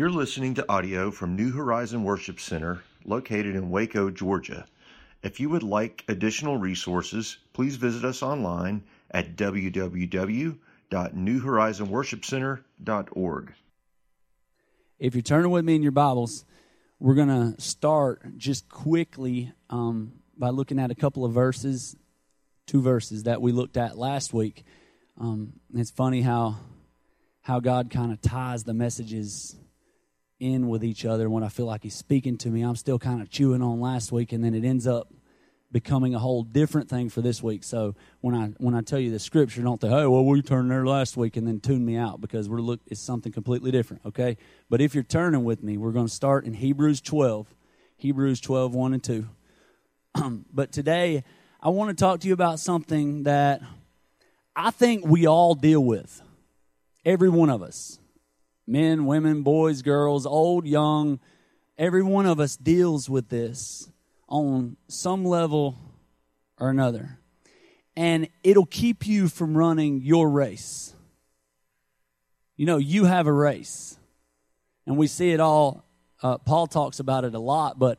You're listening to audio from New Horizon Worship Center located in Waco, Georgia. If you would like additional resources, please visit us online at www.newhorizonworshipcenter.org. If you're turning with me in your Bibles, we're going to start just quickly um, by looking at a couple of verses, two verses that we looked at last week. Um, it's funny how how God kind of ties the messages in with each other when I feel like He's speaking to me. I'm still kind of chewing on last week, and then it ends up becoming a whole different thing for this week. So when I when I tell you the scripture, don't think, "Hey, well, we turned there last week," and then tune me out because we're look it's something completely different. Okay, but if you're turning with me, we're going to start in Hebrews 12, Hebrews 12, 1 and 2. but today, I want to talk to you about something that I think we all deal with. Every one of us men, women, boys, girls, old, young, every one of us deals with this on some level or another. And it'll keep you from running your race. You know, you have a race. And we see it all. Uh, Paul talks about it a lot, but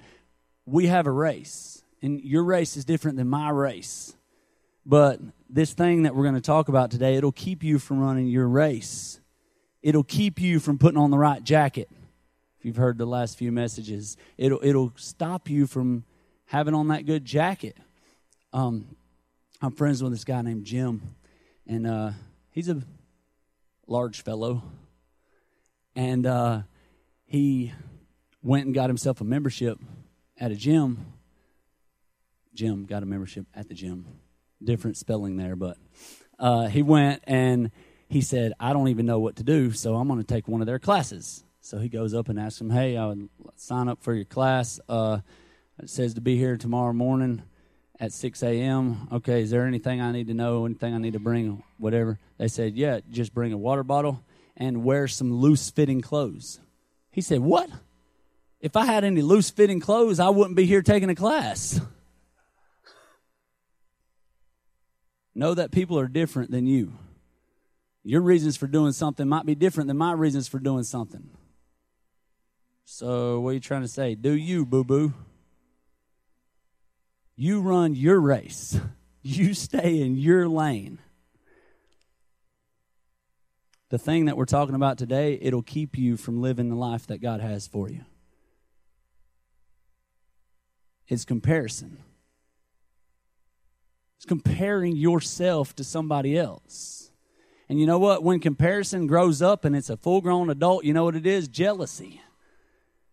we have a race. And your race is different than my race. But this thing that we're going to talk about today, it'll keep you from running your race it'll keep you from putting on the right jacket. If you've heard the last few messages, it'll it'll stop you from having on that good jacket. Um, I'm friends with this guy named Jim, and uh, he's a large fellow, and uh, he went and got himself a membership at a gym. Jim got a membership at the gym. Different spelling there, but uh, he went and he said, I don't even know what to do, so I'm going to take one of their classes. So he goes up and asks him, Hey, I would sign up for your class. Uh, it says to be here tomorrow morning at 6 a.m. Okay, is there anything I need to know, anything I need to bring, whatever? They said, Yeah, just bring a water bottle and wear some loose fitting clothes. He said, What? If I had any loose fitting clothes, I wouldn't be here taking a class. know that people are different than you. Your reasons for doing something might be different than my reasons for doing something. So, what are you trying to say? Do you, boo boo? You run your race, you stay in your lane. The thing that we're talking about today, it'll keep you from living the life that God has for you. It's comparison. It's comparing yourself to somebody else. And you know what? When comparison grows up and it's a full grown adult, you know what it is? Jealousy.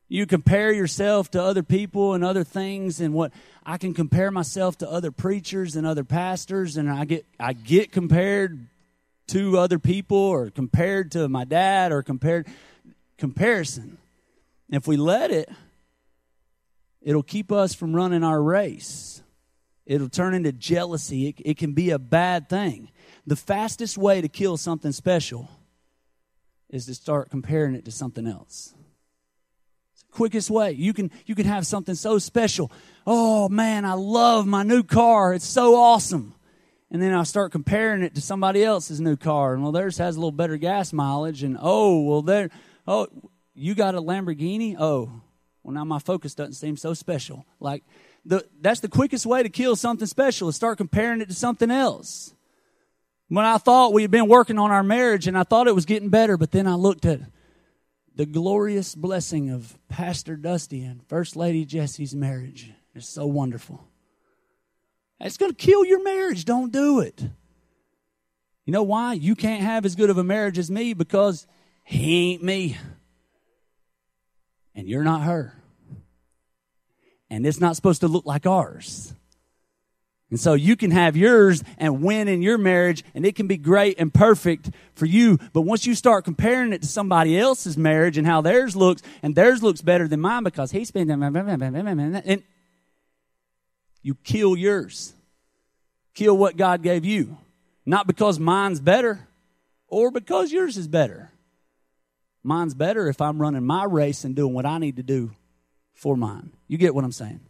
You compare yourself to other people and other things, and what I can compare myself to other preachers and other pastors, and I get I get compared to other people or compared to my dad or compared comparison. If we let it, it'll keep us from running our race. It'll turn into jealousy. It, it can be a bad thing the fastest way to kill something special is to start comparing it to something else. It's the quickest way. You can you can have something so special. Oh man, I love my new car. It's so awesome. And then I start comparing it to somebody else's new car. And well, theirs has a little better gas mileage. And oh, well, there, oh, you got a Lamborghini? Oh, well, now my focus doesn't seem so special. Like, the, that's the quickest way to kill something special is start comparing it to something else. When I thought we had been working on our marriage and I thought it was getting better, but then I looked at the glorious blessing of Pastor Dusty and First Lady Jesse's marriage. It's so wonderful. It's going to kill your marriage. Don't do it. You know why? You can't have as good of a marriage as me because he ain't me. And you're not her. And it's not supposed to look like ours. And so you can have yours and win in your marriage and it can be great and perfect for you. But once you start comparing it to somebody else's marriage and how theirs looks and theirs looks better than mine because he's been, and you kill yours. Kill what God gave you. Not because mine's better or because yours is better. Mine's better if I'm running my race and doing what I need to do for mine. You get what I'm saying?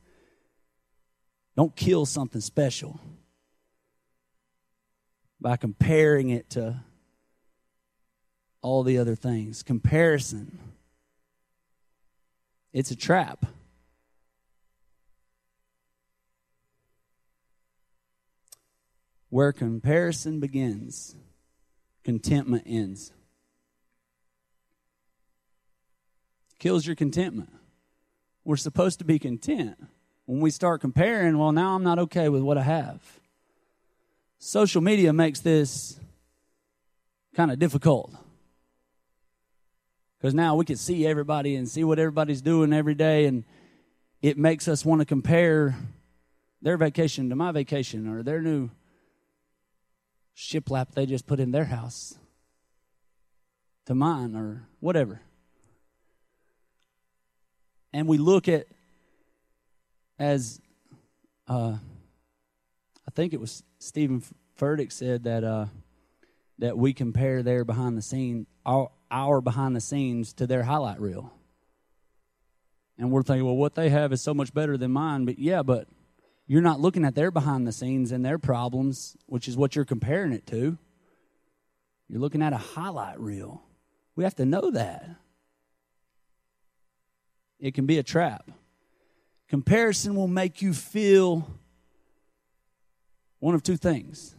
Don't kill something special by comparing it to all the other things. Comparison It's a trap. Where comparison begins, contentment ends. Kills your contentment. We're supposed to be content. When we start comparing, well, now I'm not okay with what I have. Social media makes this kind of difficult. Because now we can see everybody and see what everybody's doing every day, and it makes us want to compare their vacation to my vacation or their new shiplap they just put in their house to mine or whatever. And we look at, as uh, I think it was Steven Furtick said that uh, that we compare their behind the scene, our, our behind the scenes to their highlight reel. And we're thinking, well, what they have is so much better than mine. But yeah, but you're not looking at their behind the scenes and their problems, which is what you're comparing it to. You're looking at a highlight reel. We have to know that. It can be a trap. Comparison will make you feel one of two things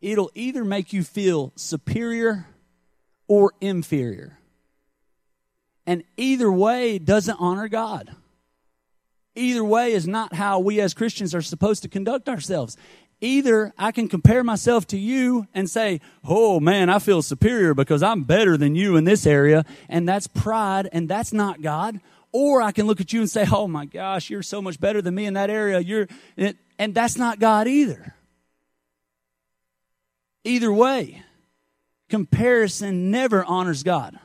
it'll either make you feel superior or inferior. And either way doesn't honor God. Either way is not how we as Christians are supposed to conduct ourselves. Either I can compare myself to you and say, Oh man, I feel superior because I'm better than you in this area. And that's pride and that's not God. Or I can look at you and say, Oh my gosh, you're so much better than me in that area. You're, and that's not God either. Either way, comparison never honors God.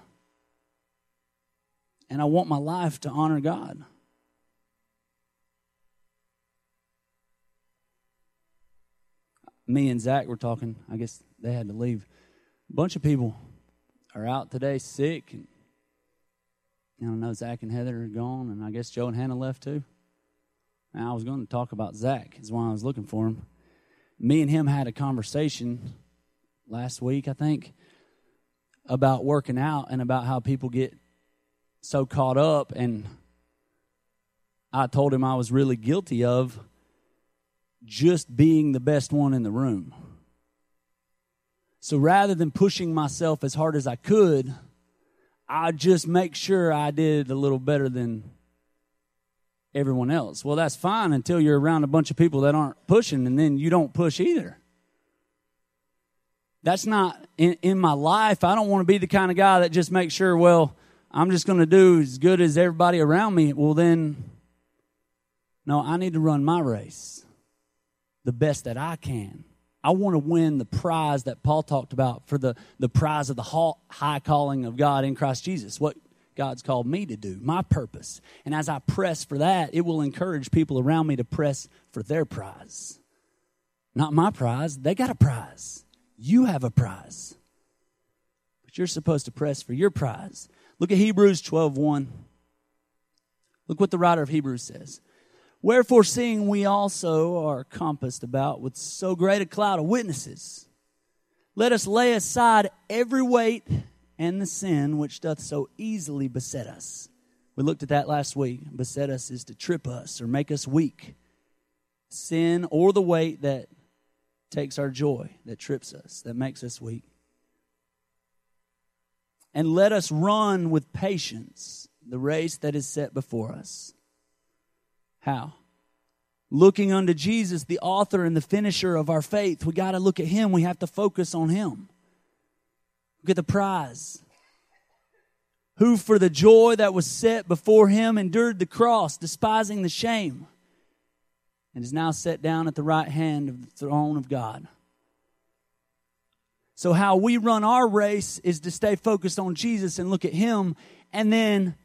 And I want my life to honor God. Me and Zach were talking. I guess they had to leave. A bunch of people are out today sick. And, you know, know Zach and Heather are gone, and I guess Joe and Hannah left too. And I was going to talk about Zach, is why I was looking for him. Me and him had a conversation last week, I think, about working out and about how people get so caught up. And I told him I was really guilty of just being the best one in the room. So rather than pushing myself as hard as I could, I just make sure I did a little better than everyone else. Well, that's fine until you're around a bunch of people that aren't pushing, and then you don't push either. That's not in, in my life. I don't want to be the kind of guy that just makes sure, well, I'm just going to do as good as everybody around me. Well, then, no, I need to run my race the best that I can. I want to win the prize that Paul talked about for the, the prize of the high calling of God in Christ Jesus, what God's called me to do, my purpose. And as I press for that, it will encourage people around me to press for their prize. Not my prize, they got a prize. You have a prize. But you're supposed to press for your prize. Look at Hebrews 12 1. Look what the writer of Hebrews says. Wherefore, seeing we also are compassed about with so great a cloud of witnesses, let us lay aside every weight and the sin which doth so easily beset us. We looked at that last week. Beset us is to trip us or make us weak. Sin or the weight that takes our joy, that trips us, that makes us weak. And let us run with patience the race that is set before us. How? Looking unto Jesus, the author and the finisher of our faith. We got to look at him. We have to focus on him. Look at the prize. Who, for the joy that was set before him, endured the cross, despising the shame and is now set down at the right hand of the throne of God. So, how we run our race is to stay focused on Jesus and look at Him. And then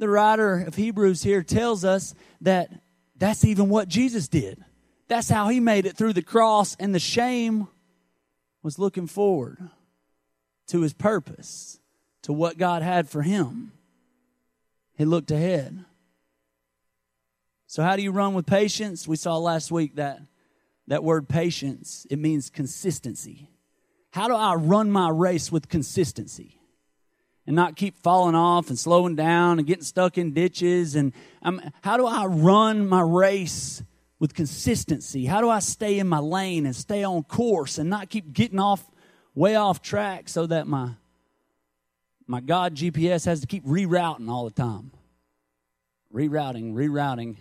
the writer of Hebrews here tells us that that's even what Jesus did. That's how He made it through the cross, and the shame was looking forward to His purpose, to what God had for Him. He looked ahead. So, how do you run with patience? We saw last week that that word patience, it means consistency. How do I run my race with consistency? And not keep falling off and slowing down and getting stuck in ditches? And um, how do I run my race with consistency? How do I stay in my lane and stay on course and not keep getting off way off track so that my my God GPS has to keep rerouting all the time? Rerouting, rerouting,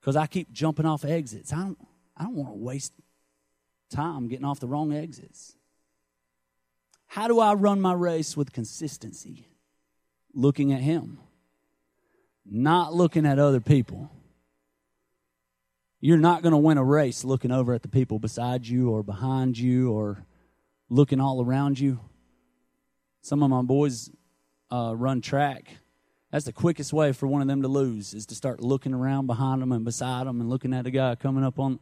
because I keep jumping off exits. I don't I don't want to waste time getting off the wrong exits. How do I run my race with consistency? Looking at Him, not looking at other people. You're not going to win a race looking over at the people beside you or behind you or looking all around you. Some of my boys uh, run track. That's the quickest way for one of them to lose is to start looking around behind them and beside them and looking at a guy coming up on.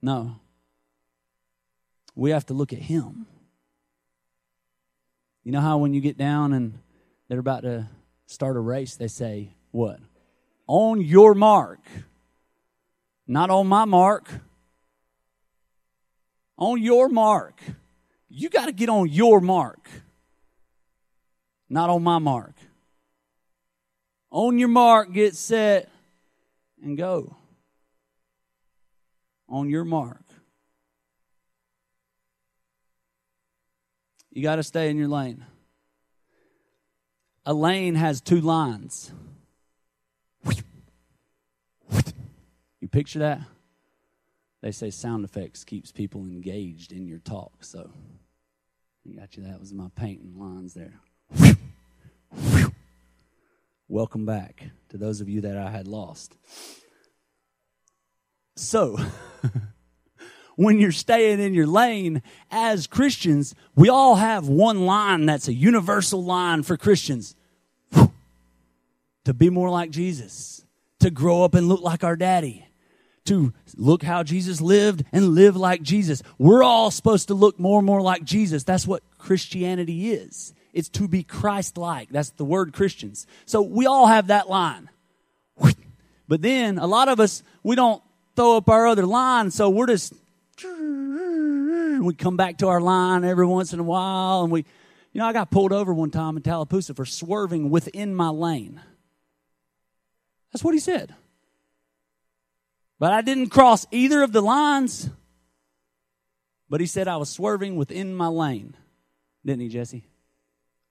No, we have to look at Him. You know how when you get down and they're about to start a race, they say, What? On your mark. Not on my mark. On your mark. You got to get on your mark, not on my mark. On your mark, get set, and go. On your mark. You got to stay in your lane. A lane has two lines. You picture that? They say sound effects keeps people engaged in your talk. So, I got you. That was my painting lines there. Welcome back to those of you that I had lost. So, when you're staying in your lane as Christians, we all have one line that's a universal line for Christians to be more like Jesus, to grow up and look like our daddy, to look how Jesus lived and live like Jesus. We're all supposed to look more and more like Jesus. That's what Christianity is. It's to be Christ like. That's the word Christians. So we all have that line. But then a lot of us, we don't throw up our other line, so we're just we come back to our line every once in a while, and we, you know, I got pulled over one time in Tallapoosa for swerving within my lane. That's what he said. But I didn't cross either of the lines. But he said I was swerving within my lane. Didn't he, Jesse?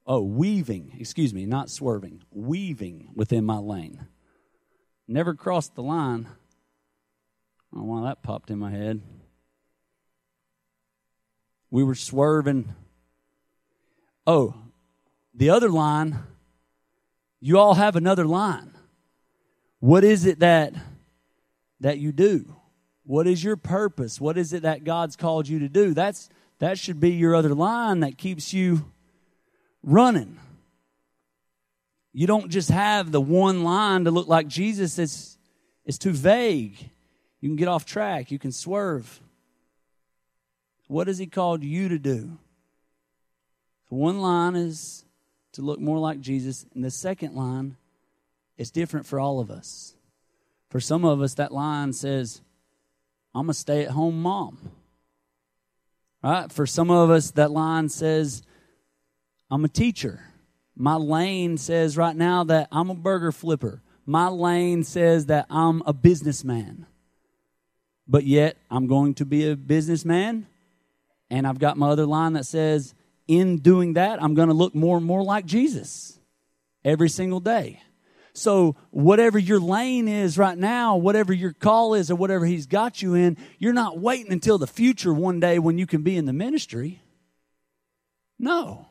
Oh, weaving, excuse me, not swerving, weaving within my lane. Never crossed the line. oh why that popped in my head. We were swerving. Oh, the other line, you all have another line. What is it that that you do? What is your purpose? What is it that God's called you to do? That's that should be your other line that keeps you running. You don't just have the one line to look like Jesus. It's, it's too vague. You can get off track. You can swerve. What has He called you to do? One line is to look more like Jesus, and the second line is different for all of us. For some of us, that line says, I'm a stay at home mom. Right? For some of us, that line says, I'm a teacher. My lane says right now that I'm a burger flipper. My lane says that I'm a businessman. But yet, I'm going to be a businessman. And I've got my other line that says, in doing that, I'm going to look more and more like Jesus every single day. So, whatever your lane is right now, whatever your call is, or whatever He's got you in, you're not waiting until the future one day when you can be in the ministry. No.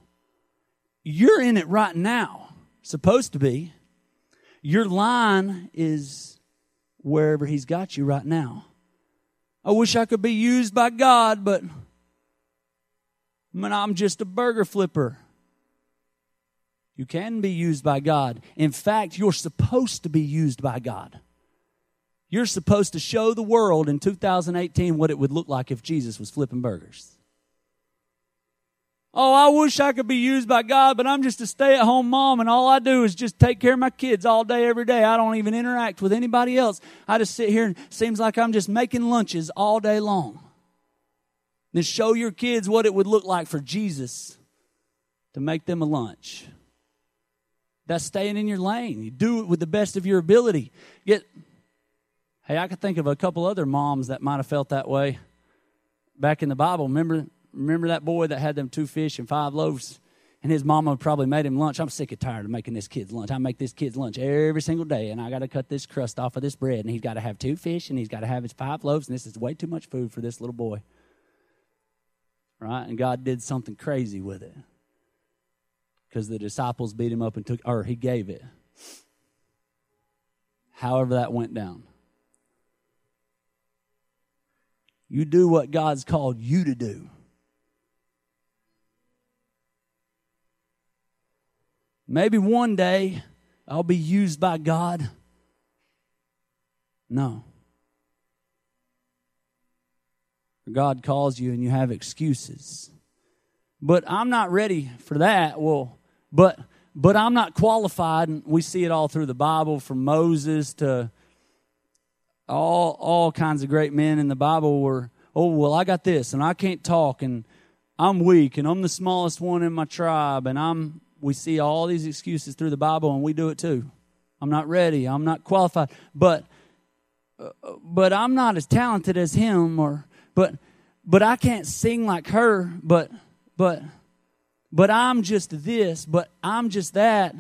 You're in it right now, supposed to be. Your line is wherever He's got you right now. I wish I could be used by God, but man, I'm just a burger flipper. You can be used by God. In fact, you're supposed to be used by God. You're supposed to show the world in 2018 what it would look like if Jesus was flipping burgers. Oh, I wish I could be used by God, but I'm just a stay at home mom and all I do is just take care of my kids all day, every day. I don't even interact with anybody else. I just sit here and seems like I'm just making lunches all day long. Then show your kids what it would look like for Jesus to make them a lunch. That's staying in your lane. You do it with the best of your ability. Get Hey, I could think of a couple other moms that might have felt that way back in the Bible. Remember remember that boy that had them two fish and five loaves? And his mama probably made him lunch. I'm sick and tired of making this kid's lunch. I make this kid's lunch every single day, and I got to cut this crust off of this bread. And he's got to have two fish, and he's got to have his five loaves, and this is way too much food for this little boy. Right? And God did something crazy with it because the disciples beat him up and took, or he gave it. However, that went down. You do what God's called you to do. Maybe one day I'll be used by God. No. God calls you and you have excuses. But I'm not ready for that. Well, but but I'm not qualified and we see it all through the Bible from Moses to all all kinds of great men in the Bible were oh well I got this and I can't talk and I'm weak and I'm the smallest one in my tribe and I'm we see all these excuses through the Bible, and we do it too. I'm not ready. I'm not qualified. But uh, but I'm not as talented as him, or but but I can't sing like her. But but but I'm just this. But I'm just that.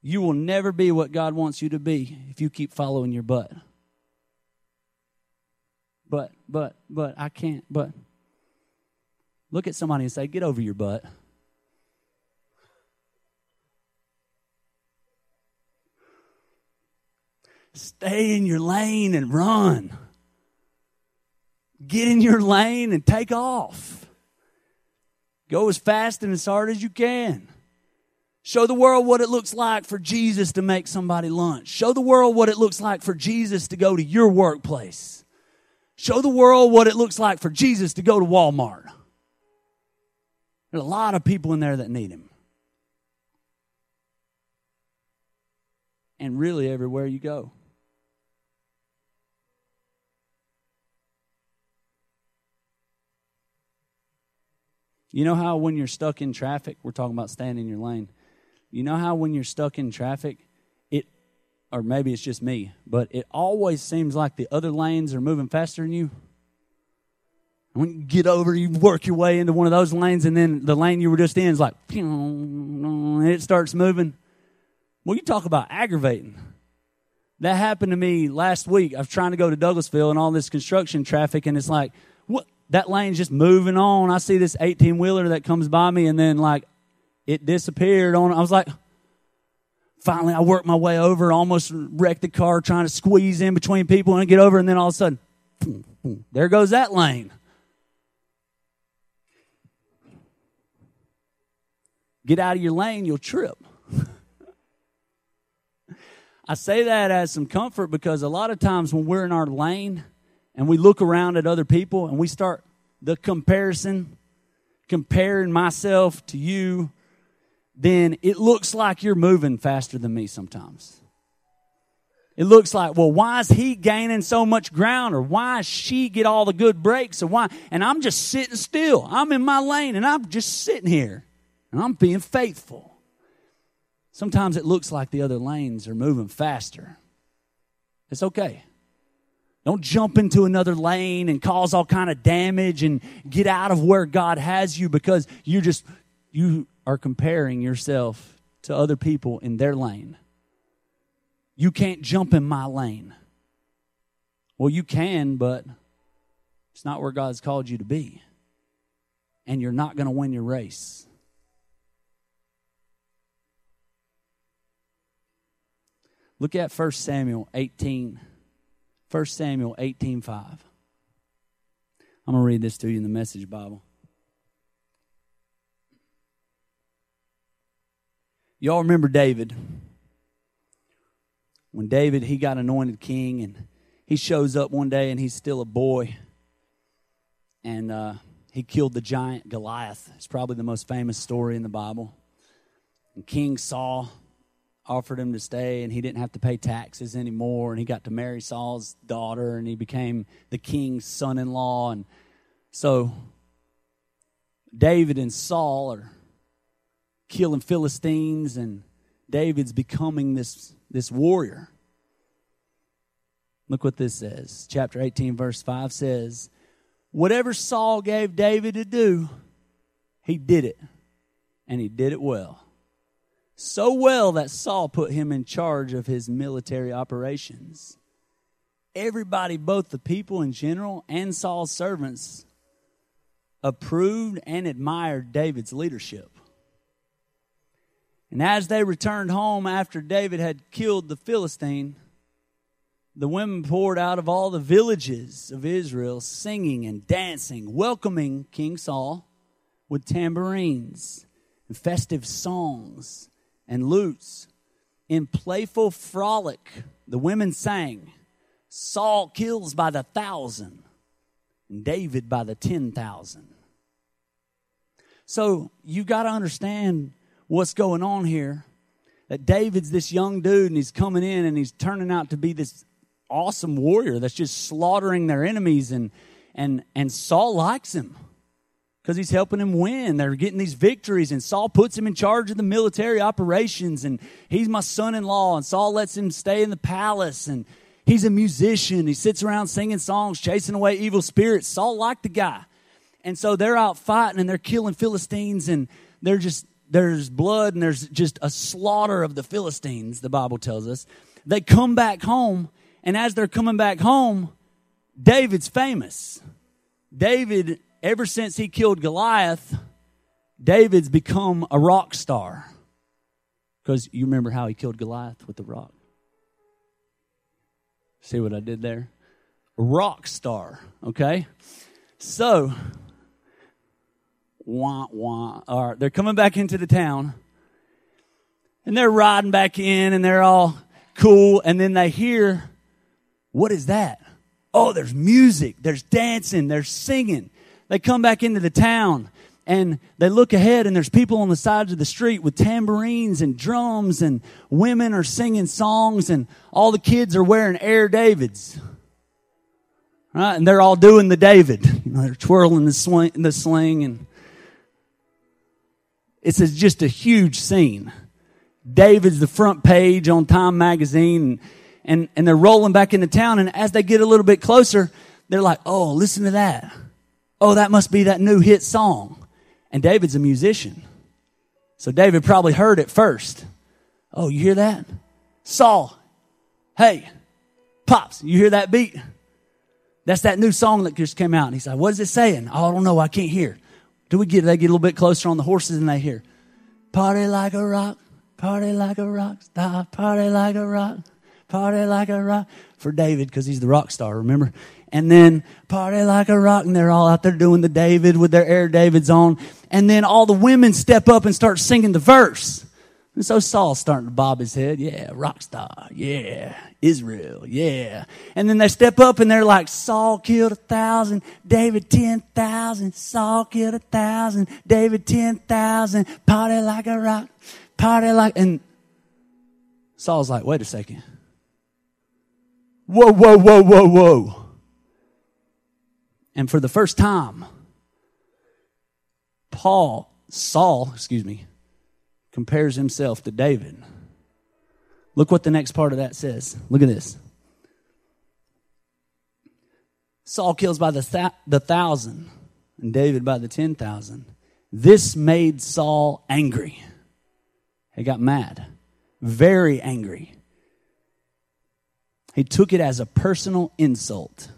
You will never be what God wants you to be if you keep following your butt. But but but I can't. But look at somebody and say, "Get over your butt." Stay in your lane and run. Get in your lane and take off. Go as fast and as hard as you can. Show the world what it looks like for Jesus to make somebody lunch. Show the world what it looks like for Jesus to go to your workplace. Show the world what it looks like for Jesus to go to Walmart. There's a lot of people in there that need him. And really, everywhere you go. You know how when you're stuck in traffic, we're talking about staying in your lane. You know how when you're stuck in traffic, it, or maybe it's just me, but it always seems like the other lanes are moving faster than you. When you get over, you work your way into one of those lanes, and then the lane you were just in is like, and it starts moving. Well, you talk about aggravating. That happened to me last week. I was trying to go to Douglasville and all this construction traffic, and it's like, what? That lane's just moving on. I see this 18 wheeler that comes by me and then like it disappeared on. I was like, finally I worked my way over, almost wrecked the car trying to squeeze in between people and get over. And then all of a sudden, there goes that lane. Get out of your lane, you'll trip. I say that as some comfort because a lot of times when we're in our lane, and we look around at other people and we start the comparison, comparing myself to you, then it looks like you're moving faster than me sometimes. It looks like, well, why is he gaining so much ground? Or why does she get all the good breaks? Or why? And I'm just sitting still. I'm in my lane and I'm just sitting here and I'm being faithful. Sometimes it looks like the other lanes are moving faster. It's okay. Don't jump into another lane and cause all kind of damage and get out of where God has you because you just you are comparing yourself to other people in their lane. You can't jump in my lane. Well, you can, but it's not where God's called you to be. And you're not going to win your race. Look at 1 Samuel 18 1 Samuel 18 5. I'm going to read this to you in the Message Bible. Y'all remember David? When David he got anointed king and he shows up one day and he's still a boy and uh, he killed the giant Goliath. It's probably the most famous story in the Bible. And King Saul offered him to stay and he didn't have to pay taxes anymore and he got to marry Saul's daughter and he became the king's son-in-law and so David and Saul are killing Philistines, and David's becoming this, this warrior. Look what this says. Chapter 18, verse 5 says, Whatever Saul gave David to do, he did it, and he did it well. So well that Saul put him in charge of his military operations. Everybody, both the people in general and Saul's servants, approved and admired David's leadership. And as they returned home after David had killed the Philistine, the women poured out of all the villages of Israel, singing and dancing, welcoming King Saul with tambourines and festive songs and lutes. In playful frolic, the women sang, Saul kills by the thousand, and David by the ten thousand. So you got to understand what's going on here. That David's this young dude and he's coming in and he's turning out to be this awesome warrior that's just slaughtering their enemies and and and Saul likes him because he's helping him win. They're getting these victories, and Saul puts him in charge of the military operations. And he's my son in law, and Saul lets him stay in the palace. And he's a musician. He sits around singing songs, chasing away evil spirits. Saul liked the guy. And so they're out fighting and they're killing Philistines and they're just, there's blood and there's just a slaughter of the Philistines, the Bible tells us. They come back home, and as they're coming back home, David's famous. David, ever since he killed Goliath, David's become a rock star. Because you remember how he killed Goliath with the rock. See what I did there? Rock star, okay? So, wah, wah. All right, they're coming back into the town. And they're riding back in and they're all cool. And then they hear, what is that? Oh, there's music, there's dancing, there's singing. They come back into the town and they look ahead and there's people on the sides of the street with tambourines and drums and women are singing songs and all the kids are wearing Air Davids. Right? And they're all doing the David. You know, they're twirling the sling, the sling and it's just a huge scene. David's the front page on Time magazine and, and, and they're rolling back into town. And as they get a little bit closer, they're like, Oh, listen to that. Oh, that must be that new hit song. And David's a musician. So David probably heard it first. Oh, you hear that? Saul, hey, Pops, you hear that beat? That's that new song that just came out. And he's like, what is it saying? Oh, I don't know. I can't hear. Do we get, they get a little bit closer on the horses and they hear, party like a rock, party like a rock star, party like a rock, party like a rock for David because he's the rock star, remember? And then party like a rock and they're all out there doing the David with their Air Davids on. And then all the women step up and start singing the verse. And so Saul's starting to bob his head. Yeah, rock star. Yeah, Israel. Yeah. And then they step up and they're like, Saul killed a thousand, David ten thousand. Saul killed a thousand, David ten thousand. Party like a rock, party like, and Saul's like, wait a second. Whoa, whoa, whoa, whoa, whoa. And for the first time, Paul, Saul, excuse me, compares himself to David. Look what the next part of that says. Look at this. Saul kills by the, th- the thousand, and David by the ten thousand. This made Saul angry. He got mad, very angry. He took it as a personal insult.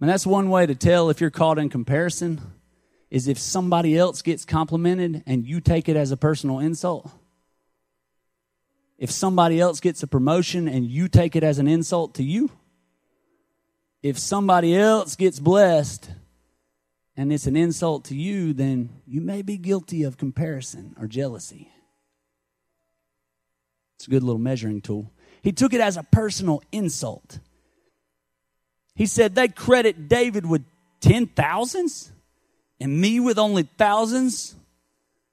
And that's one way to tell if you're caught in comparison is if somebody else gets complimented and you take it as a personal insult. If somebody else gets a promotion and you take it as an insult to you. If somebody else gets blessed and it's an insult to you, then you may be guilty of comparison or jealousy. It's a good little measuring tool. He took it as a personal insult. He said they credit David with ten thousands and me with only thousands.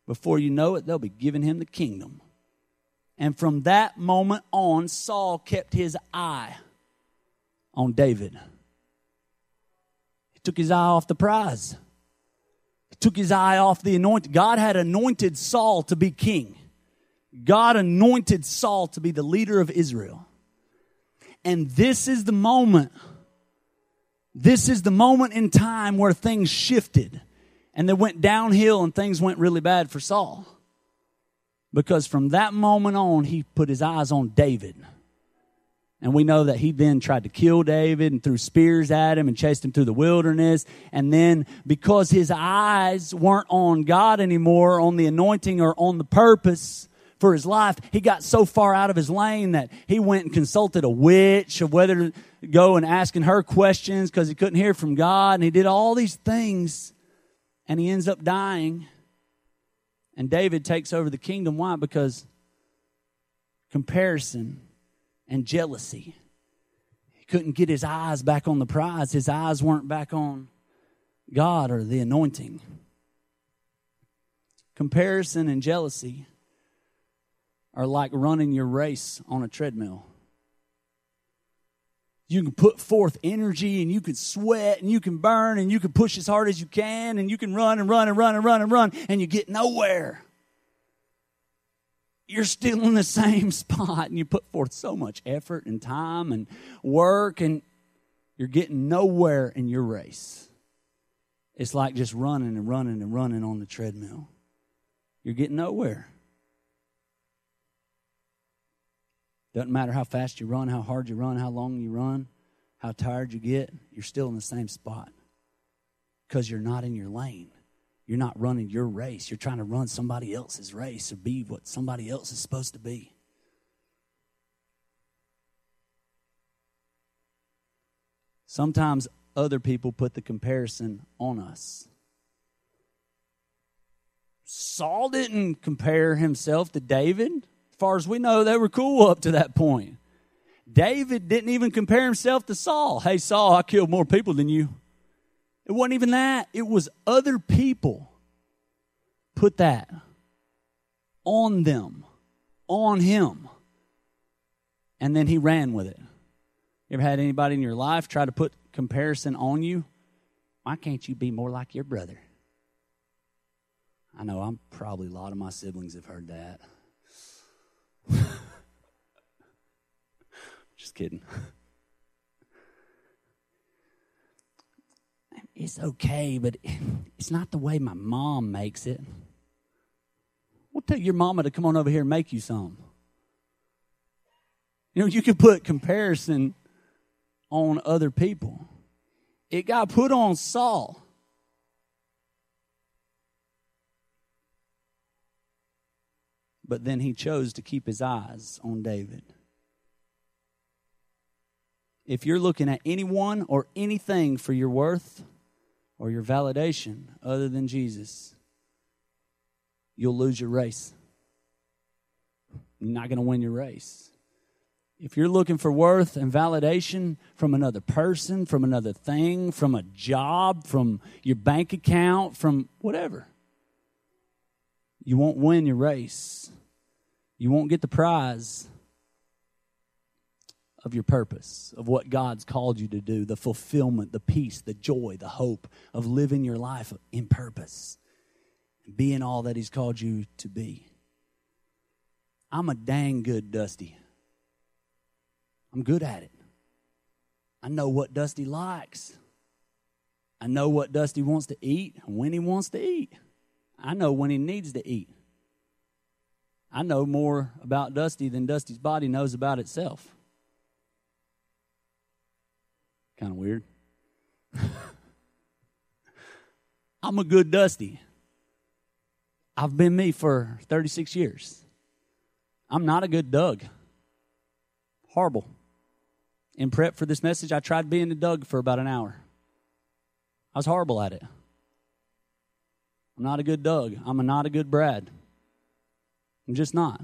Before you know it, they'll be giving him the kingdom. And from that moment on, Saul kept his eye on David. He took his eye off the prize. He took his eye off the anointed. God had anointed Saul to be king. God anointed Saul to be the leader of Israel. And this is the moment. This is the moment in time where things shifted and they went downhill and things went really bad for Saul. Because from that moment on, he put his eyes on David. And we know that he then tried to kill David and threw spears at him and chased him through the wilderness. And then because his eyes weren't on God anymore, on the anointing or on the purpose for his life, he got so far out of his lane that he went and consulted a witch of whether to go and asking her questions because he couldn't hear from God. And he did all these things and he ends up dying. And David takes over the kingdom. Why? Because comparison and jealousy. He couldn't get his eyes back on the prize, his eyes weren't back on God or the anointing. Comparison and jealousy are like running your race on a treadmill. You can put forth energy and you can sweat and you can burn and you can push as hard as you can and you can run and run and run and run and run and you get nowhere you're still in the same spot and you put forth so much effort and time and work and you're getting nowhere in your race. It's like just running and running and running on the treadmill. You're getting nowhere. Doesn't matter how fast you run, how hard you run, how long you run, how tired you get, you're still in the same spot because you're not in your lane. You're not running your race. You're trying to run somebody else's race or be what somebody else is supposed to be. Sometimes other people put the comparison on us. Saul didn't compare himself to David. As far as we know, they were cool up to that point. David didn't even compare himself to Saul. Hey, Saul, I killed more people than you. It wasn't even that, it was other people put that on them, on him. And then he ran with it. You ever had anybody in your life try to put comparison on you? Why can't you be more like your brother? I know I'm probably a lot of my siblings have heard that. Just kidding. it's okay, but it's not the way my mom makes it. We'll tell your mama to come on over here and make you some. You know, you can put comparison on other people. It got put on Saul. But then he chose to keep his eyes on David. If you're looking at anyone or anything for your worth, or your validation other than Jesus, you'll lose your race. You're not going to win your race. If you're looking for worth and validation from another person, from another thing, from a job, from your bank account, from whatever, you won't win your race. You won't get the prize of your purpose, of what God's called you to do, the fulfillment, the peace, the joy, the hope of living your life in purpose, being all that He's called you to be. I'm a dang good Dusty. I'm good at it. I know what Dusty likes. I know what Dusty wants to eat and when he wants to eat. I know when he needs to eat. I know more about Dusty than Dusty's body knows about itself. Kind of weird. I'm a good Dusty. I've been me for 36 years. I'm not a good Doug. Horrible. In prep for this message, I tried being a Doug for about an hour. I was horrible at it. I'm not a good Doug. I'm a not a good Brad. I'm just not.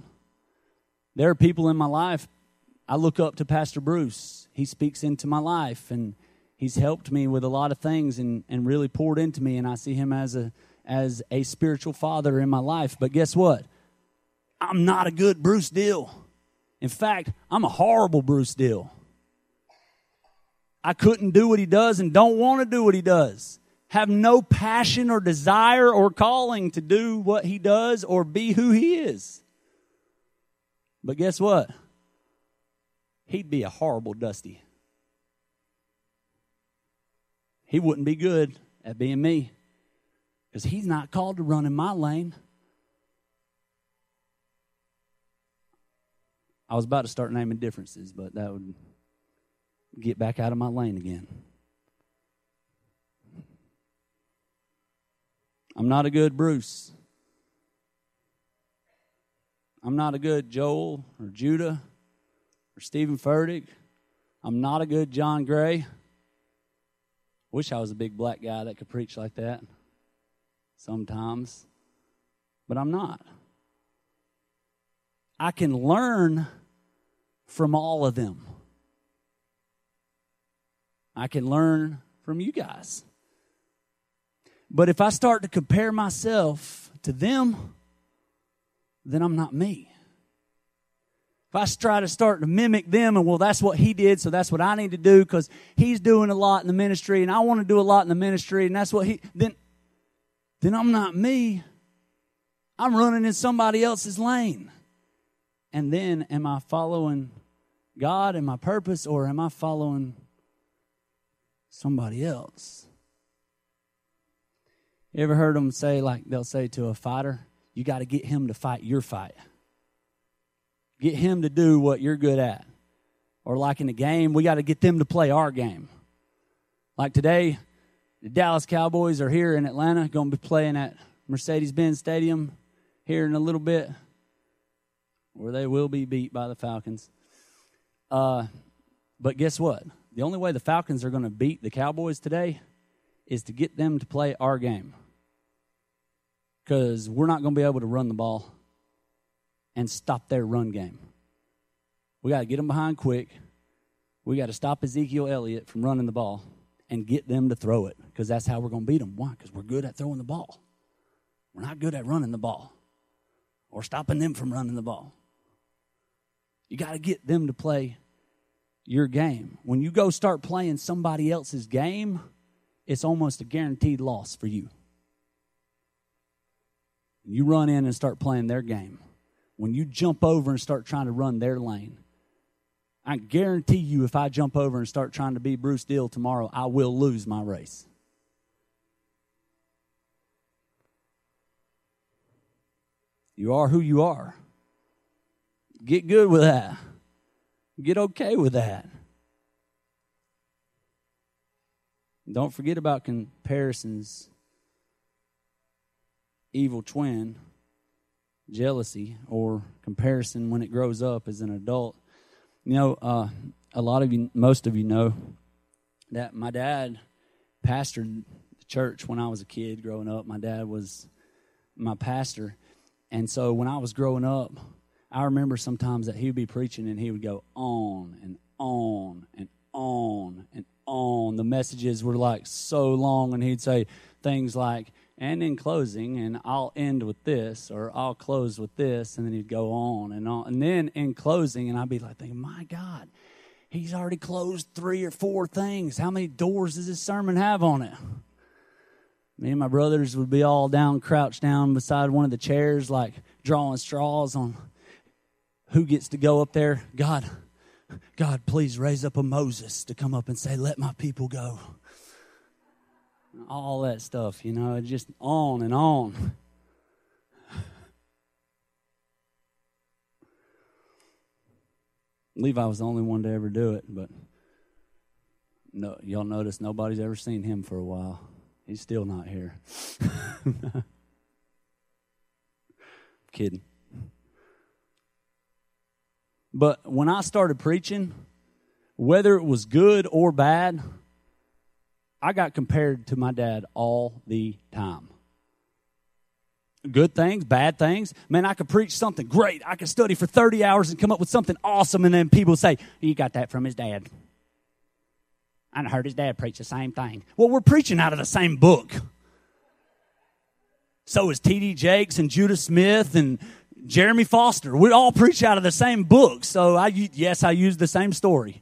There are people in my life I look up to Pastor Bruce. He speaks into my life and he's helped me with a lot of things and, and really poured into me and I see him as a as a spiritual father in my life. But guess what? I'm not a good Bruce Deal. In fact, I'm a horrible Bruce Deal. I couldn't do what he does and don't want to do what he does. Have no passion or desire or calling to do what he does or be who he is. But guess what? He'd be a horrible Dusty. He wouldn't be good at being me because he's not called to run in my lane. I was about to start naming differences, but that would get back out of my lane again. I'm not a good Bruce. I'm not a good Joel or Judah or Steven Furtick. I'm not a good John Gray. Wish I was a big black guy that could preach like that sometimes, but I'm not. I can learn from all of them. I can learn from you guys. But if I start to compare myself to them, then I'm not me. If I try to start to mimic them and, well, that's what he did, so that's what I need to do because he's doing a lot in the ministry and I want to do a lot in the ministry and that's what he, then, then I'm not me. I'm running in somebody else's lane. And then am I following God and my purpose or am I following somebody else? You ever heard them say, like they'll say to a fighter, you got to get him to fight your fight? Get him to do what you're good at. Or like in the game, we got to get them to play our game. Like today, the Dallas Cowboys are here in Atlanta, going to be playing at Mercedes Benz Stadium here in a little bit, where they will be beat by the Falcons. Uh, but guess what? The only way the Falcons are going to beat the Cowboys today is to get them to play our game. Because we're not going to be able to run the ball and stop their run game. We got to get them behind quick. We got to stop Ezekiel Elliott from running the ball and get them to throw it because that's how we're going to beat them. Why? Because we're good at throwing the ball. We're not good at running the ball or stopping them from running the ball. You got to get them to play your game. When you go start playing somebody else's game, it's almost a guaranteed loss for you. You run in and start playing their game. When you jump over and start trying to run their lane, I guarantee you if I jump over and start trying to be Bruce Deal tomorrow, I will lose my race. You are who you are. Get good with that. Get okay with that. Don't forget about comparisons, evil twin, jealousy, or comparison when it grows up as an adult. You know, uh, a lot of you, most of you know that my dad pastored the church when I was a kid growing up. My dad was my pastor. And so when I was growing up, I remember sometimes that he would be preaching and he would go on and on and on and on. The messages were like so long, and he'd say things like, and in closing, and I'll end with this, or I'll close with this, and then he'd go on and on. And then in closing, and I'd be like thinking, my God, he's already closed three or four things. How many doors does this sermon have on it? Me and my brothers would be all down, crouched down beside one of the chairs, like drawing straws on who gets to go up there. God, God, please raise up a Moses to come up and say, Let my people go. All that stuff, you know, just on and on. Levi was the only one to ever do it, but no, y'all notice nobody's ever seen him for a while. He's still not here. Kidding. But when I started preaching, whether it was good or bad, I got compared to my dad all the time. Good things, bad things. Man, I could preach something great. I could study for 30 hours and come up with something awesome, and then people say, You got that from his dad. I heard his dad preach the same thing. Well, we're preaching out of the same book. So is T.D. Jakes and Judah Smith and Jeremy Foster. We all preach out of the same book. So I, yes, I use the same story.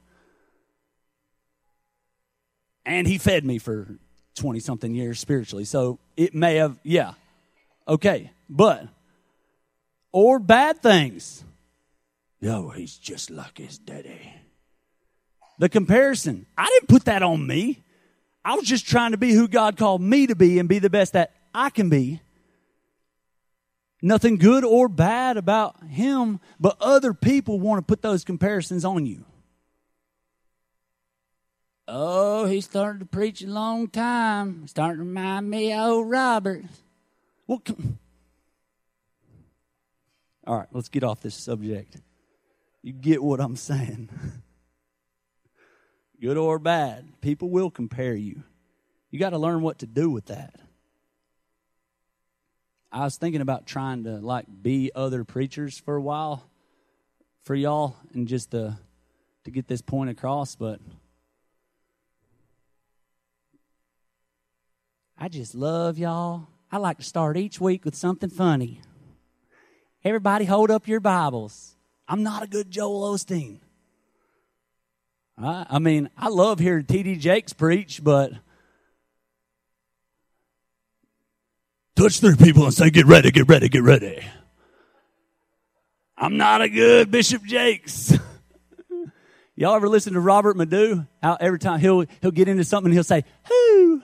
And he fed me for 20 something years spiritually. So it may have, yeah. Okay. But, or bad things. Yo, he's just like his daddy. The comparison. I didn't put that on me. I was just trying to be who God called me to be and be the best that I can be. Nothing good or bad about him, but other people want to put those comparisons on you. Oh, he started to preach a long time. Starting to remind me of old Robert. Well, all right, let's get off this subject. You get what I'm saying. Good or bad, people will compare you. You got to learn what to do with that. I was thinking about trying to like be other preachers for a while for y'all and just to to get this point across, but I just love y'all. I like to start each week with something funny. Everybody hold up your Bibles. I'm not a good Joel Osteen. I, I mean, I love hearing T.D. Jakes preach, but touch three people and say, get ready, get ready, get ready. I'm not a good Bishop Jakes. Y'all ever listen to Robert Madu? Every time he'll he'll get into something, he'll say, "Who,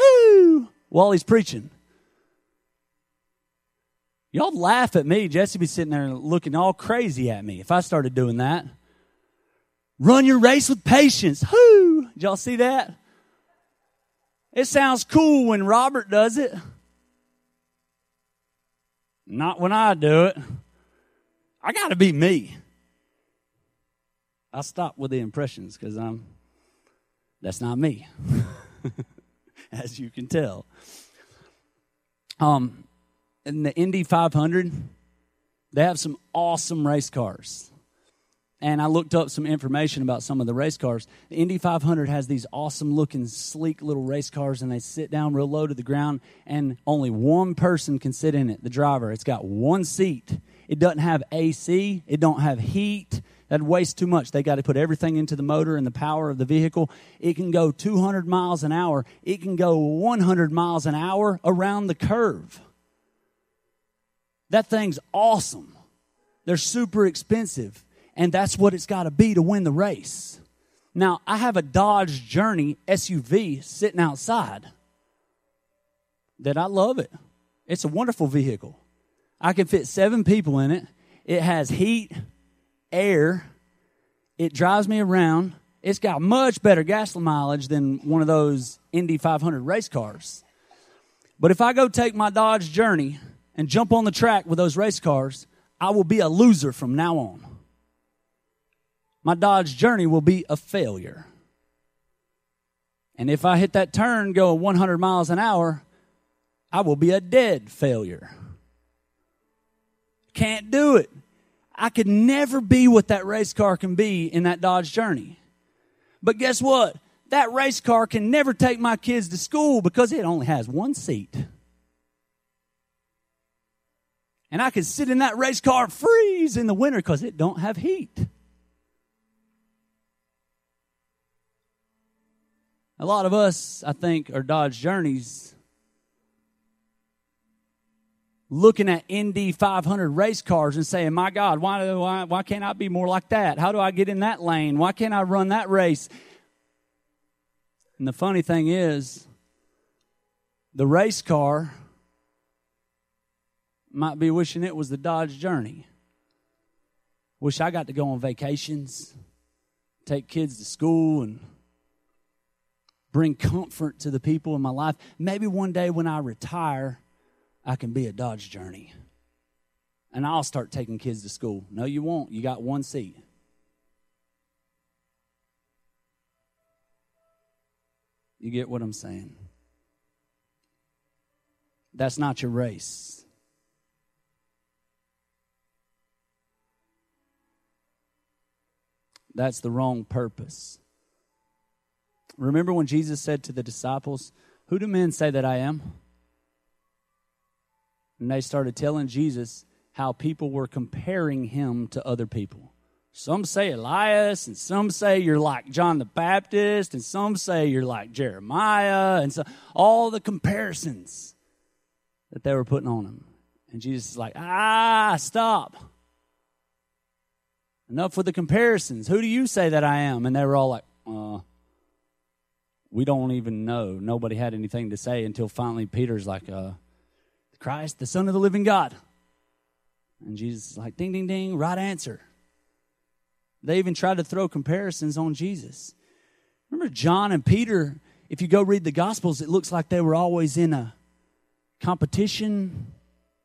who," while he's preaching. Y'all laugh at me. Jesse be sitting there looking all crazy at me if I started doing that. Run your race with patience. Whoo! Did y'all see that? It sounds cool when Robert does it. Not when I do it. I got to be me. I stop with the impressions because I'm, that's not me, as you can tell. Um, in the Indy 500, they have some awesome race cars. And I looked up some information about some of the race cars. The Indy 500 has these awesome looking, sleek little race cars, and they sit down real low to the ground, and only one person can sit in it, the driver. It's got one seat. It doesn't have AC, it don't have heat. That wastes too much. They got to put everything into the motor and the power of the vehicle. It can go 200 miles an hour. It can go 100 miles an hour around the curve. That thing's awesome. They're super expensive and that's what it's got to be to win the race. Now, I have a Dodge Journey SUV sitting outside that I love it. It's a wonderful vehicle. I can fit seven people in it. It has heat, air, it drives me around. It's got much better gas mileage than one of those Indy 500 race cars. But if I go take my Dodge Journey and jump on the track with those race cars, I will be a loser from now on my Dodge Journey will be a failure. And if I hit that turn going 100 miles an hour, I will be a dead failure. Can't do it. I could never be what that race car can be in that Dodge Journey. But guess what? That race car can never take my kids to school because it only has one seat. And I can sit in that race car and freeze in the winter because it don't have heat. A lot of us, I think, are Dodge Journeys looking at Indy 500 race cars and saying, My God, why, why, why can't I be more like that? How do I get in that lane? Why can't I run that race? And the funny thing is, the race car might be wishing it was the Dodge Journey. Wish I got to go on vacations, take kids to school, and bring comfort to the people in my life. Maybe one day when I retire, I can be a Dodge Journey. And I'll start taking kids to school. No, you won't. You got one seat. You get what I'm saying? That's not your race. That's the wrong purpose. Remember when Jesus said to the disciples, Who do men say that I am? And they started telling Jesus how people were comparing him to other people. Some say Elias, and some say you're like John the Baptist, and some say you're like Jeremiah, and so all the comparisons that they were putting on him. And Jesus is like, ah, stop. Enough with the comparisons. Who do you say that I am? And they were all like, uh, we don't even know. Nobody had anything to say until finally Peter's like, uh, Christ, the Son of the living God. And Jesus is like, ding, ding, ding, right answer. They even tried to throw comparisons on Jesus. Remember John and Peter, if you go read the Gospels, it looks like they were always in a competition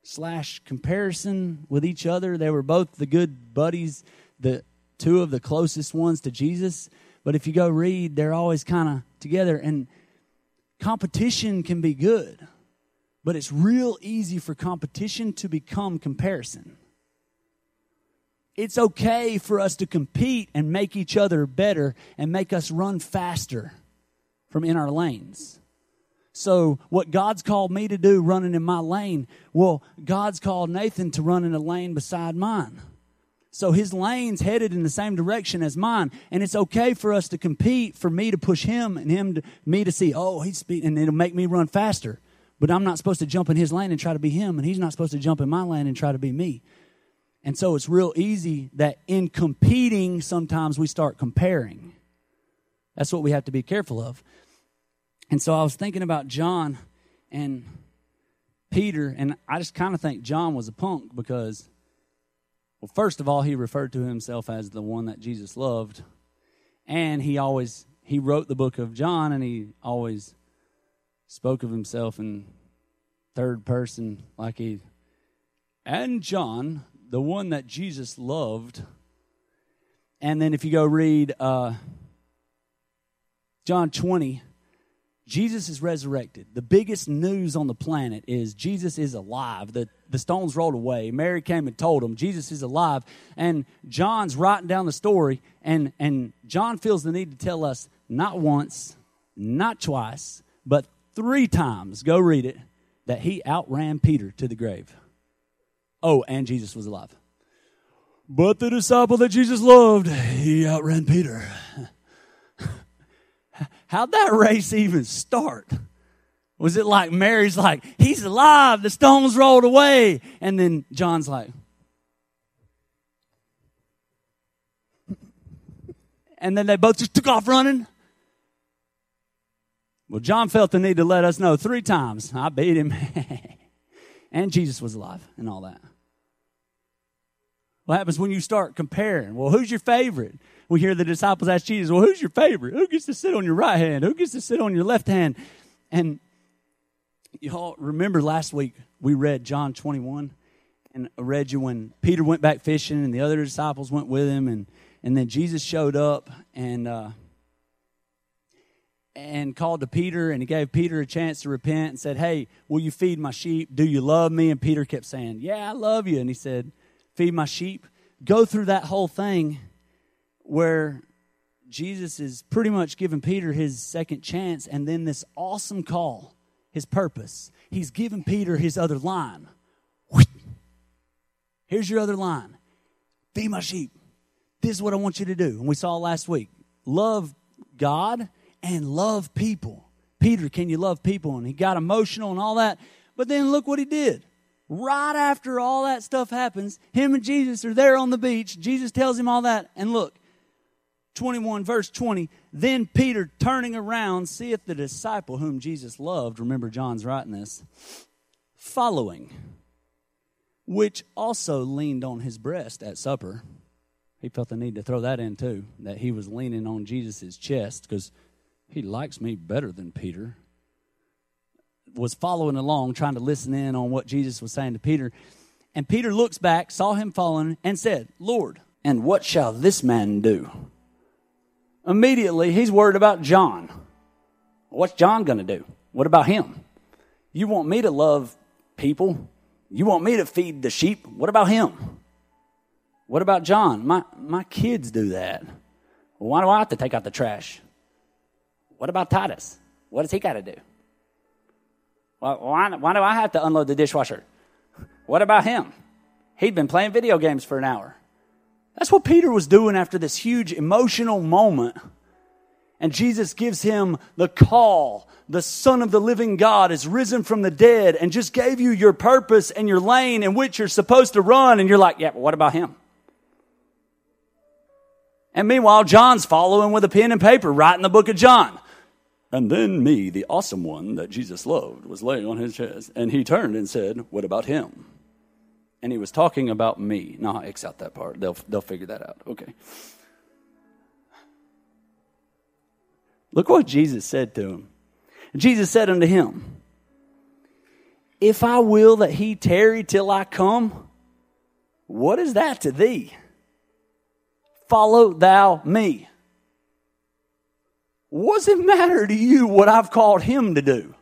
slash comparison with each other. They were both the good buddies, the two of the closest ones to Jesus. But if you go read, they're always kind of together. And competition can be good, but it's real easy for competition to become comparison. It's okay for us to compete and make each other better and make us run faster from in our lanes. So, what God's called me to do running in my lane, well, God's called Nathan to run in a lane beside mine. So his lane's headed in the same direction as mine. And it's okay for us to compete, for me to push him and him to me to see, oh, he's speeding, and it'll make me run faster. But I'm not supposed to jump in his lane and try to be him, and he's not supposed to jump in my lane and try to be me. And so it's real easy that in competing, sometimes we start comparing. That's what we have to be careful of. And so I was thinking about John and Peter, and I just kind of think John was a punk because well, first of all, he referred to himself as the one that Jesus loved. And he always he wrote the book of John and he always spoke of himself in third person like he and John, the one that Jesus loved. And then if you go read uh, John 20, Jesus is resurrected. The biggest news on the planet is Jesus is alive. The, the stones rolled away. Mary came and told him Jesus is alive. And John's writing down the story, and, and John feels the need to tell us not once, not twice, but three times, go read it, that he outran Peter to the grave. Oh, and Jesus was alive. But the disciple that Jesus loved, he outran Peter. How'd that race even start? Was it like Mary's like, he's alive, the stones rolled away? And then John's like, and then they both just took off running. Well, John felt the need to let us know three times I beat him. and Jesus was alive and all that. What happens when you start comparing? Well, who's your favorite? we hear the disciples ask Jesus, Well, who's your favorite? Who gets to sit on your right hand? Who gets to sit on your left hand? And y'all remember last week we read John 21 and I read you when Peter went back fishing and the other disciples went with him and, and then Jesus showed up and uh, and called to Peter and he gave Peter a chance to repent and said, Hey, will you feed my sheep? Do you love me? And Peter kept saying, Yeah, I love you. And he said, Feed my sheep. Go through that whole thing where Jesus is pretty much giving Peter his second chance and then this awesome call, his purpose. He's giving Peter his other line. Here's your other line Feed my sheep. This is what I want you to do. And we saw last week love God and love people. Peter, can you love people? And he got emotional and all that. But then look what he did. Right after all that stuff happens, him and Jesus are there on the beach. Jesus tells him all that. And look, 21, verse 20. Then Peter, turning around, seeth the disciple whom Jesus loved. Remember, John's writing this. Following, which also leaned on his breast at supper. He felt the need to throw that in too, that he was leaning on Jesus' chest because he likes me better than Peter. Was following along, trying to listen in on what Jesus was saying to Peter. And Peter looks back, saw him falling, and said, Lord, and what shall this man do? Immediately, he's worried about John. What's John going to do? What about him? You want me to love people? You want me to feed the sheep? What about him? What about John? My, my kids do that. Why do I have to take out the trash? What about Titus? What does he got to do? Why, why, do I have to unload the dishwasher? What about him? He'd been playing video games for an hour. That's what Peter was doing after this huge emotional moment. And Jesus gives him the call. The Son of the living God is risen from the dead and just gave you your purpose and your lane in which you're supposed to run. And you're like, yeah, but what about him? And meanwhile, John's following with a pen and paper, writing the book of John. And then me, the awesome one that Jesus loved, was laying on his chest. And he turned and said, What about him? And he was talking about me. No, X out that part. They'll, they'll figure that out. Okay. Look what Jesus said to him. Jesus said unto him, If I will that he tarry till I come, what is that to thee? Follow thou me. What does it matter to you what I've called him to do?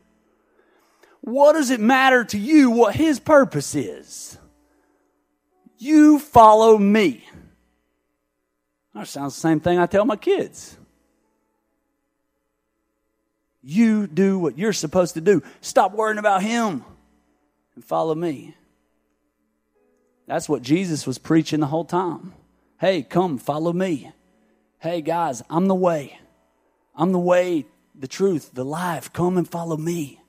What does it matter to you what his purpose is? You follow me. That sounds the same thing I tell my kids. You do what you're supposed to do. Stop worrying about him and follow me. That's what Jesus was preaching the whole time. Hey, come, follow me. Hey, guys, I'm the way. I'm the way, the truth, the life. Come and follow me.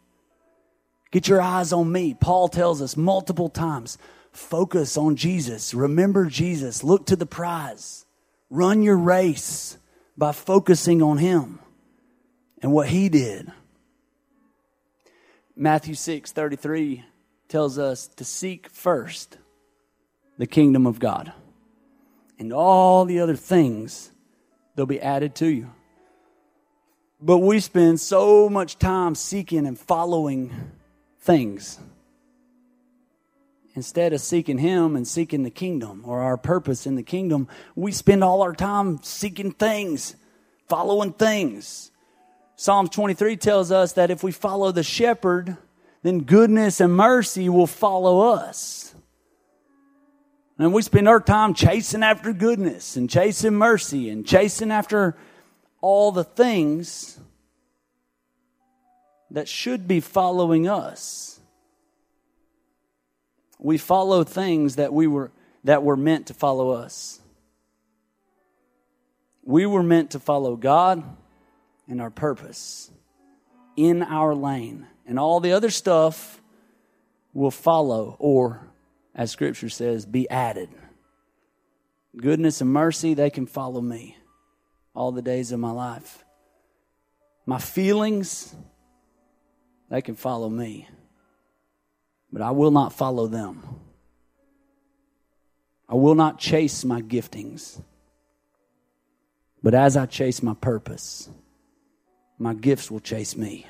Get your eyes on me. Paul tells us multiple times focus on Jesus. Remember Jesus. Look to the prize. Run your race by focusing on him and what he did. Matthew 6 33 tells us to seek first the kingdom of God, and all the other things they'll be added to you. But we spend so much time seeking and following things instead of seeking Him and seeking the kingdom or our purpose in the kingdom. We spend all our time seeking things, following things. Psalms 23 tells us that if we follow the shepherd, then goodness and mercy will follow us. And we spend our time chasing after goodness and chasing mercy and chasing after all the things that should be following us. We follow things that we were that were meant to follow us. We were meant to follow God and our purpose in our lane. And all the other stuff will follow, or, as Scripture says, be added. Goodness and mercy, they can follow me all the days of my life. My feelings, they can follow me. But I will not follow them. I will not chase my giftings. But as I chase my purpose, my gifts will chase me.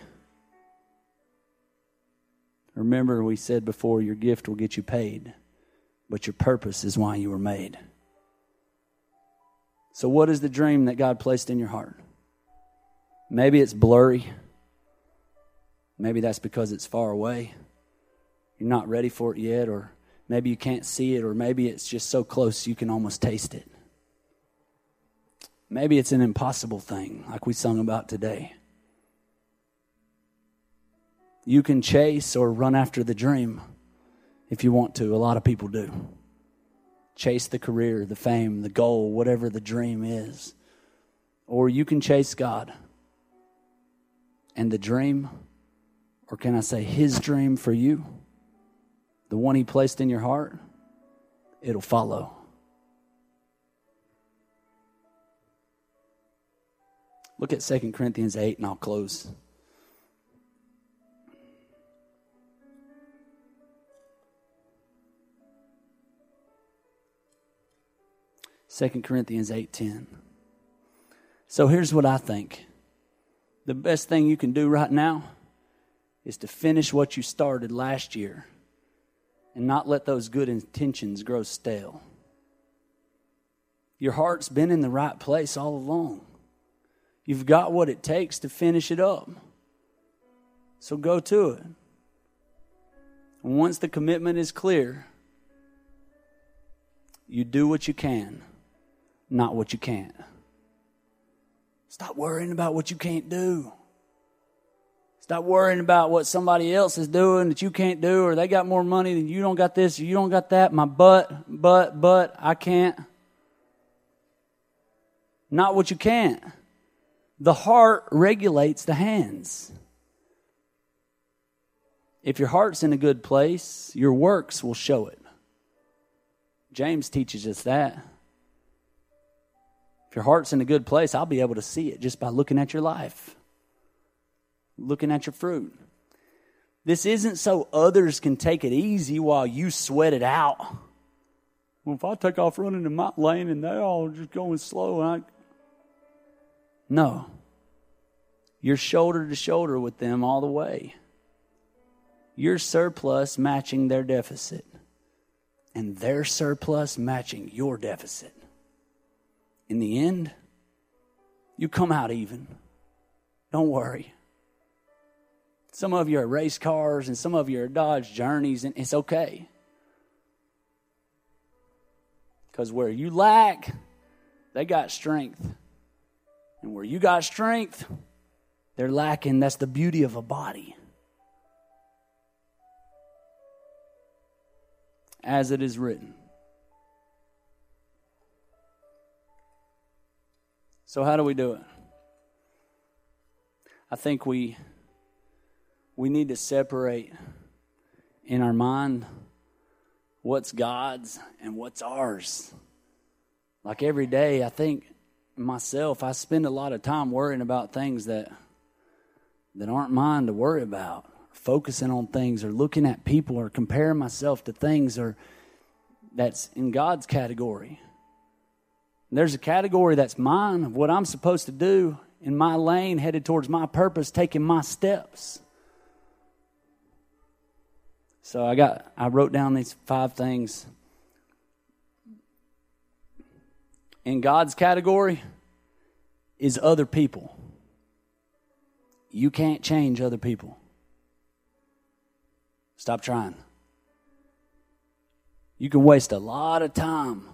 Remember, we said before, your gift will get you paid, but your purpose is why you were made. So, what is the dream that God placed in your heart? Maybe it's blurry. Maybe that's because it's far away. You're not ready for it yet, or maybe you can't see it, or maybe it's just so close you can almost taste it. Maybe it's an impossible thing, like we sung about today. You can chase or run after the dream if you want to. A lot of people do. Chase the career, the fame, the goal, whatever the dream is. Or you can chase God. And the dream, or can I say His dream for you, the one He placed in your heart, it'll follow. Look at 2 Corinthians 8, and I'll close. Second Corinthians 8:10. So here's what I think. The best thing you can do right now is to finish what you started last year and not let those good intentions grow stale. Your heart's been in the right place all along. You've got what it takes to finish it up. So go to it. And once the commitment is clear, you do what you can, not what you can't. Stop worrying about what you can't do. Stop worrying about what somebody else is doing that you can't do, or they got more money than you don't got this, or you don't got that. My butt, but, but, I can't. not what you can't. The heart regulates the hands. If your heart's in a good place, your works will show it. James teaches us that. Your heart's in a good place, I'll be able to see it just by looking at your life, looking at your fruit. This isn't so others can take it easy while you sweat it out. Well, if I take off running in my lane and they're all just going slow, I... no, you're shoulder to shoulder with them all the way. Your surplus matching their deficit, and their surplus matching your deficit. In the end, you come out even. Don't worry. Some of you are race cars and some of you are Dodge Journeys, and it's okay. Because where you lack, they got strength. And where you got strength, they're lacking. That's the beauty of a body. As it is written. So, how do we do it? I think we we need to separate in our mind what's God's and what's ours. Like every day, I think myself, I spend a lot of time worrying about things that that aren't mine to worry about, focusing on things or looking at people or comparing myself to things or that's in God's category. There's a category that's mine of what I'm supposed to do in my lane, headed towards my purpose, taking my steps. So I got I wrote down these five things. In God's category is other people. You can't change other people. Stop trying. You can waste a lot of time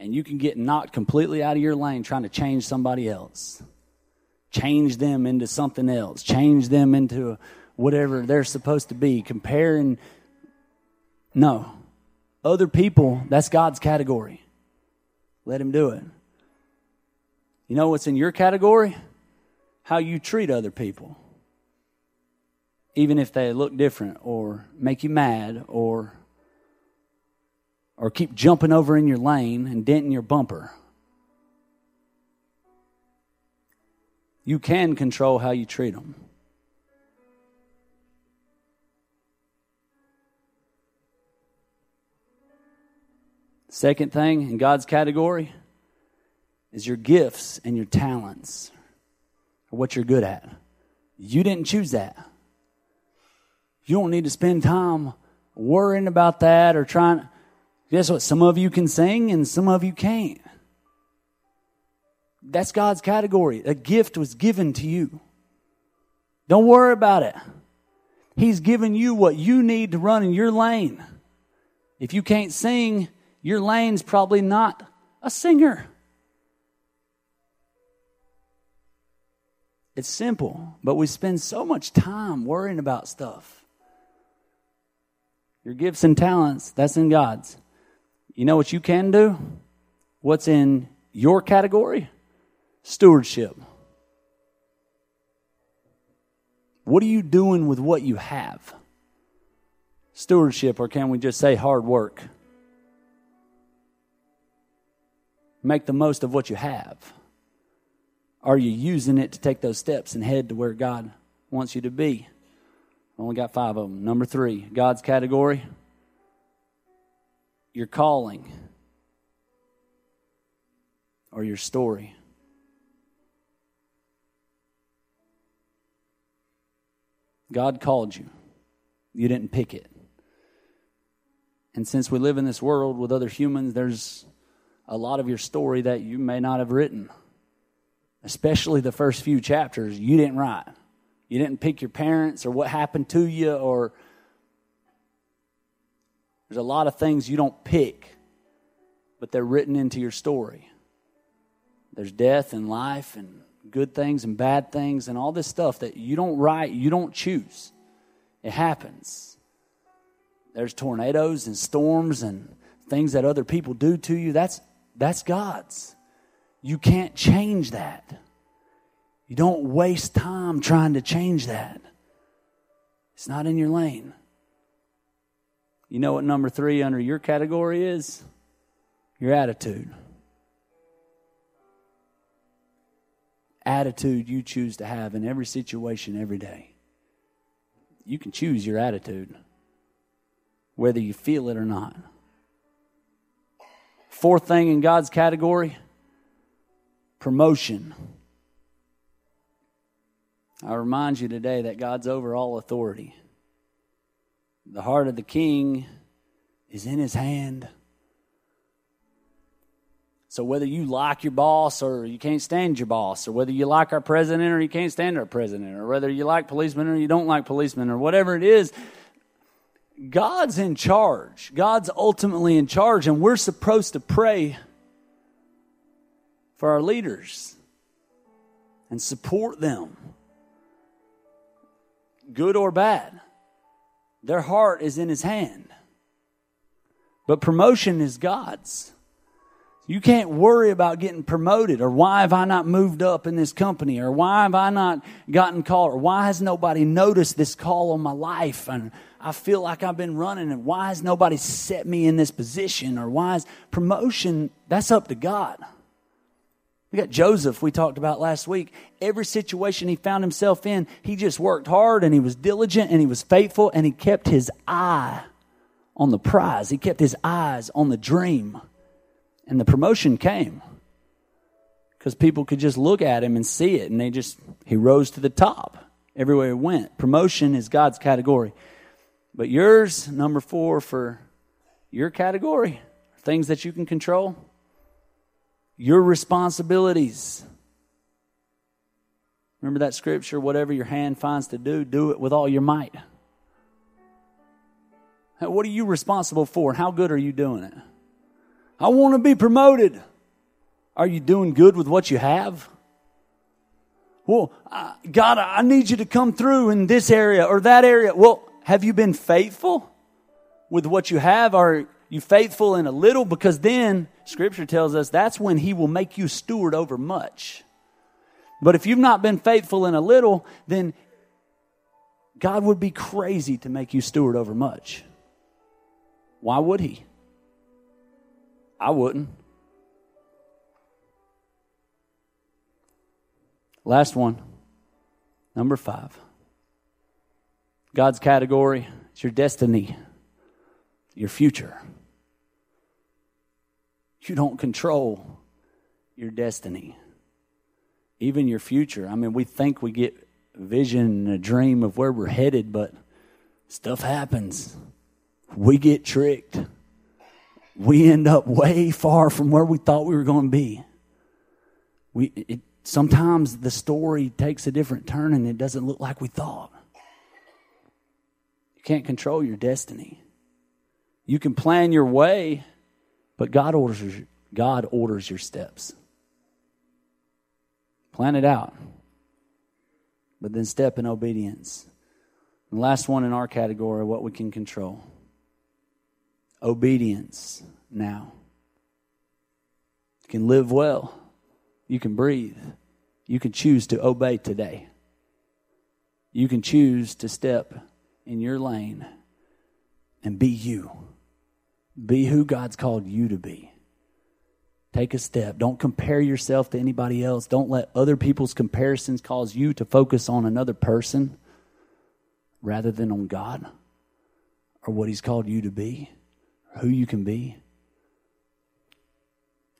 and you can get knocked completely out of your lane trying to change somebody else. Change them into something else. Change them into whatever they're supposed to be. Comparing no. Other people, that's God's category. Let Him do it. You know what's in your category? How you treat other people. Even if they look different or make you mad or or keep jumping over in your lane and denting your bumper. You can control how you treat them. Second thing in God's category is your gifts and your talents, or what you're good at. You didn't choose that. You don't need to spend time worrying about that or trying. Guess what? Some of you can sing and some of you can't. That's God's category. A gift was given to you. Don't worry about it. He's given you what you need to run in your lane. If you can't sing, your lane's probably not a singer. It's simple, but we spend so much time worrying about stuff. Your gifts and talents, that's in God's. You know what you can do? What's in your category? Stewardship. What are you doing with what you have? Stewardship, or can we just say hard work? make the most of what you have? Are you using it to take those steps and head to where God wants you to be? Only got five of them. Number three, God's category. Your calling or your story. God called you. You didn't pick it. And since we live in this world with other humans, there's a lot of your story that you may not have written, especially the first few chapters you didn't write. You didn't pick your parents or what happened to you, or there's a lot of things you don't pick, but they're written into your story. There's death and life and good things and bad things and all this stuff that you don't write, you don't choose. It happens. There's tornadoes and storms and things that other people do to you. That's that's God's. You can't change that. You don't waste time trying to change that. It's not in your lane. You know what number three under your category is? Your attitude. Attitude you choose to have in every situation every day. You can choose your attitude, whether you feel it or not. Fourth thing in God's category promotion. I remind you today that God's over all authority. The heart of the king is in his hand. So whether you like your boss or you can't stand your boss, or whether you like our president or you can't stand our president, or whether you like policemen or you don't like policemen, or whatever it is, God's in charge. God's ultimately in charge, and we're supposed to pray for our leaders and support them, good or bad. Their heart is in His hand. But promotion is God's. You can't worry about getting promoted or why have I not moved up in this company or why have I not gotten called or why has nobody noticed this call on my life and I feel like I've been running and why has nobody set me in this position or why is promotion that's up to God. We got Joseph, we talked about last week. Every situation he found himself in, he just worked hard and he was diligent and he was faithful and he kept his eye on the prize. He kept his eyes on the dream. And the promotion came because people could just look at him and see it and they just, he rose to the top everywhere he went. Promotion is God's category. But yours, number four for your category, things that you can control your responsibilities. Remember that scripture whatever your hand finds to do, do it with all your might. What are you responsible for? How good are you doing it? I want to be promoted. Are you doing good with what you have? Well, God, I need you to come through in this area or that area. Well, have you been faithful with what you have? Are you faithful in a little? Because then Scripture tells us that's when He will make you steward over much. But if you've not been faithful in a little, then God would be crazy to make you steward over much. Why would He? I wouldn't. Last one, number five. God's category is your destiny, your future. You don't control your destiny, even your future. I mean, we think we get vision and a dream of where we're headed, but stuff happens. We get tricked. We end up way far from where we thought we were going to be. We, it, sometimes the story takes a different turn and it doesn't look like we thought. You can't control your destiny. You can plan your way, but God orders, God orders your steps. Plan it out, but then step in obedience. The last one in our category, what we can control obedience now. You can live well, you can breathe, you can choose to obey today. You can choose to step in your lane and be you. Be who God's called you to be. Take a step. Don't compare yourself to anybody else. Don't let other people's comparisons cause you to focus on another person rather than on God or what He's called you to be, who you can be.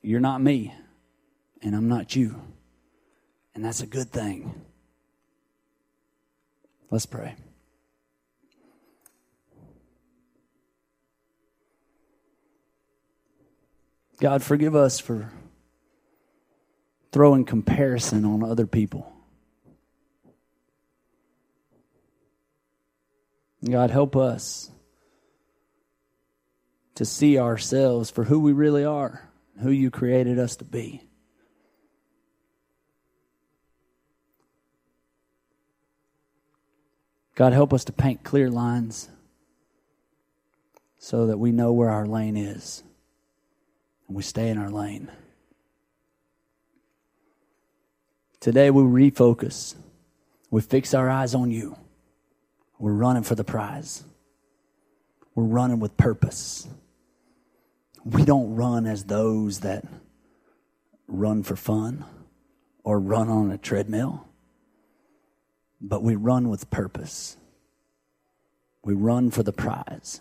You're not me, and I'm not you. And that's a good thing. Let's pray. God, forgive us for throwing comparison on other people. God, help us to see ourselves for who we really are, who you created us to be. God, help us to paint clear lines so that we know where our lane is and we stay in our lane. Today we refocus. We fix our eyes on you. We're running for the prize. We're running with purpose. We don't run as those that run for fun or run on a treadmill, but we run with purpose. We run for the prize.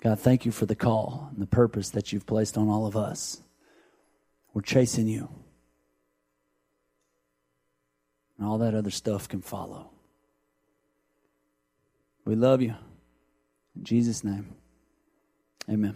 God, thank you for the call and the purpose that you've placed on all of us. We're chasing you. And all that other stuff can follow. We love you. In Jesus' name, amen.